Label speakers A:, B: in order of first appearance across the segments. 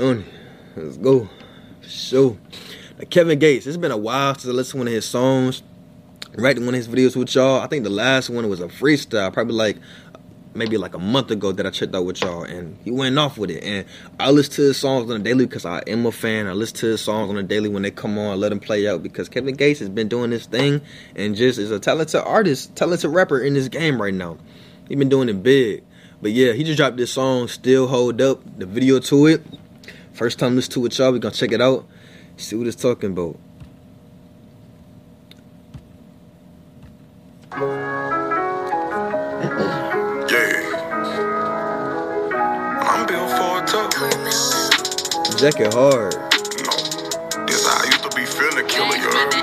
A: On it. Let's go. Sure. Now, Kevin Gates, it's been a while since I listened to one of his songs. Right, one of his videos with y'all. I think the last one was a freestyle, probably like maybe like a month ago that I checked out with y'all, and he went off with it. And I listen to his songs on a daily because I am a fan. I listen to his songs on a daily when they come on. I let them play out because Kevin Gates has been doing this thing and just is a talented artist, talented rapper in this game right now. He been doing it big. But yeah, he just dropped this song, Still Hold Up, the video to it. First time listen to it, y'all. We gonna check it out. See what it's talking about. Yeah. I'm built for a tough. Jacket hard.
B: No, this how I used to be feeling, killer, you heard?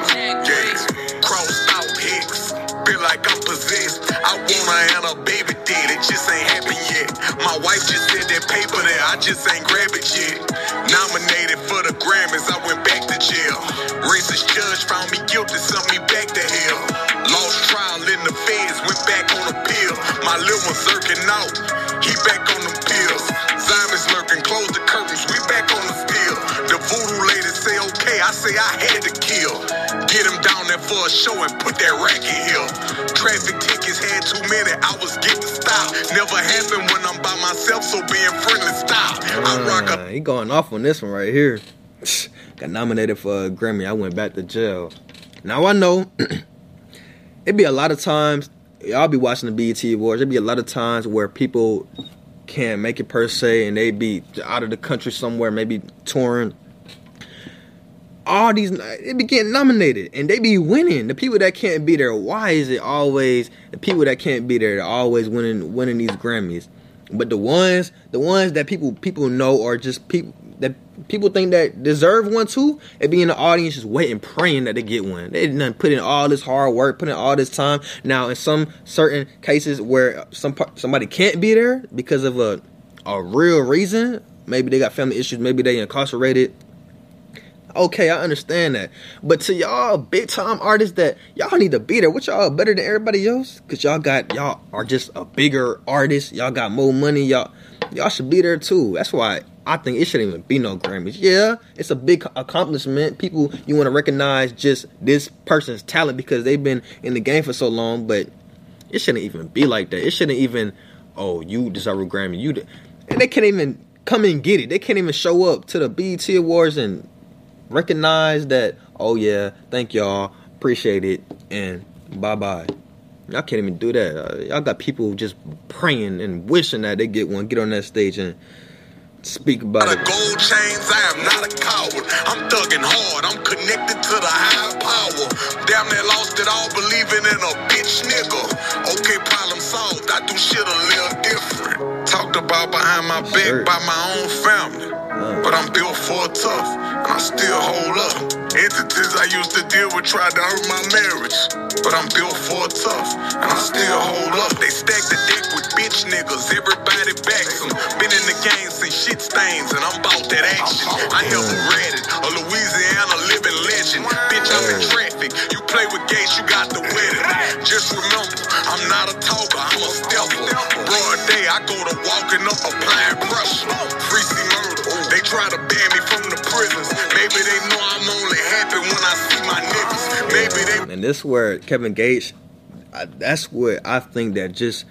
B: Yeah, crossed out hicks, feel like I'm possessed. I wanna have a baby dead, it just ain't happened yet. My wife just said that paper there, I just ain't grab it yet. Nominated for the Grammys, I went back to jail. Racist judge found me guilty, sent me back to hell. Lost trial in the feds, went back on appeal. My little one circling out, he back on the pills. Zion's lurking, close the curtains, we back on the steel. The voodoo lady say okay, I say I had to kill. Get him down there for a show and put that racket here. Traffic tickets had too many, I was getting stopped. Never happened when I'm by myself, so being friendly stop. I rock a
A: he going off on this one right here. Got nominated for a Grammy. I went back to jail. Now I know it be a lot of times. Y'all be watching the BET Awards. There be a lot of times where people can't make it per se, and they be out of the country somewhere, maybe touring. All these they be getting nominated, and they be winning. The people that can't be there, why is it always the people that can't be there? They're always winning, winning these Grammys. But the ones, the ones that people people know are just people that people think that deserve one too. They be in the audience just waiting, praying that they get one. They done put in all this hard work, put in all this time. Now, in some certain cases where some somebody can't be there because of a a real reason, maybe they got family issues, maybe they incarcerated. Okay, I understand that. But to y'all big time artists that y'all need to be there, what y'all better than everybody else? Cause y'all got y'all are just a bigger artist. Y'all got more money. Y'all y'all should be there too. That's why I think it shouldn't even be no Grammys. Yeah, it's a big accomplishment. People you want to recognize just this person's talent because they've been in the game for so long, but it shouldn't even be like that. It shouldn't even oh, you deserve a Grammy. You de-. and they can't even come and get it. They can't even show up to the BET Awards and recognize that oh yeah thank y'all appreciate it and bye bye y'all can't even do that uh, y'all got people just praying and wishing that they get one get on that stage and speak about it
B: gold chains, I am not a coward. I'm thugging hard, I'm connected to the higher power. Damn near lost it all, believing in a about behind my back
A: Sure.
B: by my own family. But I'm built for a tough, and I still hold up. Entities I used to deal with tried to hurt my marriage. But I'm built for a tough, and I still hold up. They stack the deck with bitch niggas, everybody backs them. Been in the game since shit stains, and I'm about that action. I never read it, a Louisiana living legend. Bitch, I'm in traffic. You play with gates, you got the wedding. Just remember, I'm not a talker, Go to walking up, applying pressure. C murder. They try to ban me from the prisons. Maybe they know I'm only happy when I see my niggas. Maybe they
A: and this where Kevin Gates I, that's what I think that just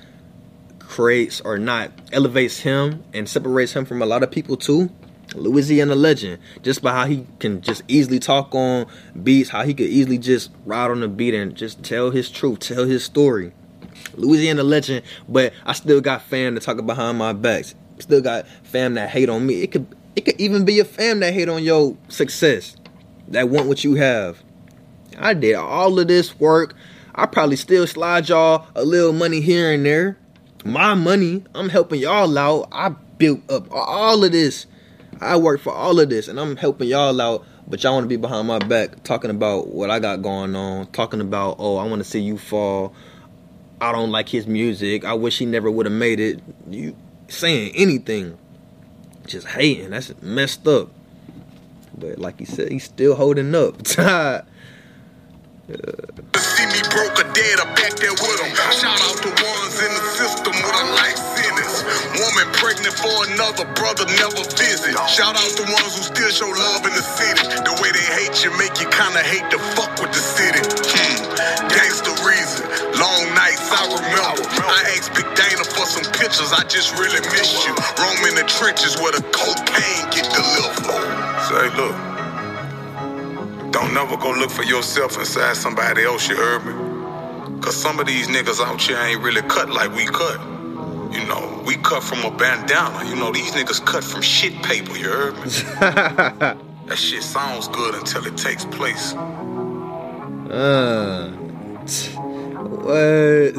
A: creates or not elevates him and separates him from a lot of people too. Louisiana legend, just by how he can just easily talk on beats, how he could easily just ride on the beat and just tell his truth, tell his story. Louisiana legend, but I still got fam to talk behind my backs. Still got fam that hate on me. It could it could even be a fam that hate on your success, that want what you have. I did all of this work. I probably still slide y'all a little money here and there. My money, I'm helping y'all out. I built up all of this. I worked for all of this, and I'm helping y'all out. But y'all want to be behind my back talking about what I got going on, talking about, oh, I want to see you fall. I don't like his music. I wish he never would have made it. You saying anything, just hating. That's messed up. But like he said, he's still holding up.
B: Uh, see me broke or dead or back there with them. Shout out to ones in the system with a life sentence. Woman pregnant for another brother never visit. Shout out to ones who still show love in the city. The way they hate you make you kinda hate to fuck with the pictures. I just really miss you. Roam in the trenches where the cocaine get delivered. Say, look. Don't never go look for yourself inside somebody else, you heard me? Cause some of these niggas out here ain't really cut like we cut. You know, we cut from a bandana. You know, these niggas cut from shit paper, you heard me? that shit sounds good until it takes place.
A: Uh, what?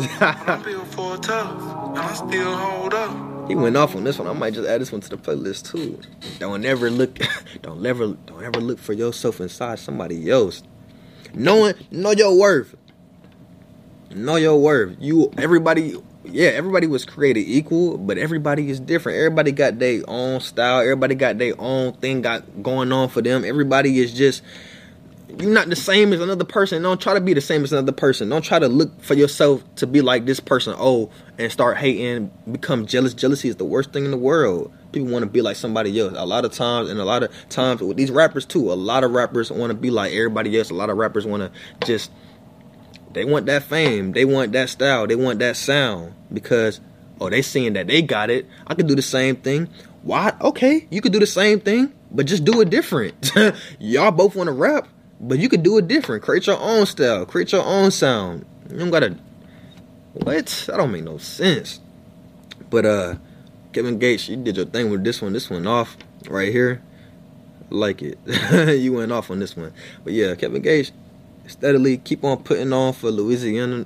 B: I still hold up.
A: he went off on this one. I might just add this one to the playlist too. Don't ever look, don't ever, don't ever look for yourself inside somebody else. Knowing, know your worth. Know your worth. You, everybody, yeah, everybody was created equal, but everybody is different. Everybody got their own style. Everybody got their own thing got going on for them. Everybody is just you're not the same as another person. Don't try to be the same as another person. Don't try to look for yourself to be like this person. Oh, and start hating, become jealous. Jealousy is the worst thing in the world. People want to be like somebody else. A lot of times, and a lot of times with these rappers too. A lot of rappers want to be like everybody else. A lot of rappers want to just they want that fame. They want that style. They want that sound because oh, they seeing that they got it. I could do the same thing. Why? Okay, you could do the same thing, but just do it different. Y'all both want to rap, but you could do it different. Create your own style. Create your own sound. You don't gotta. What? That don't make no sense. But uh, Kevin Gates, you did your thing with this one. This one off right here. Like it. you went off on this one. But yeah, Kevin Gates, steadily keep on putting on for Louisiana.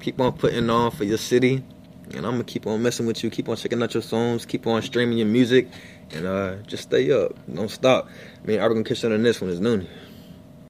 A: Keep on putting on for your city. And I'm gonna keep on messing with you. Keep on checking out your songs. Keep on streaming your music. And uh, just stay up. Don't stop. I mean, I'm gonna catch you on this one. It's Noonie.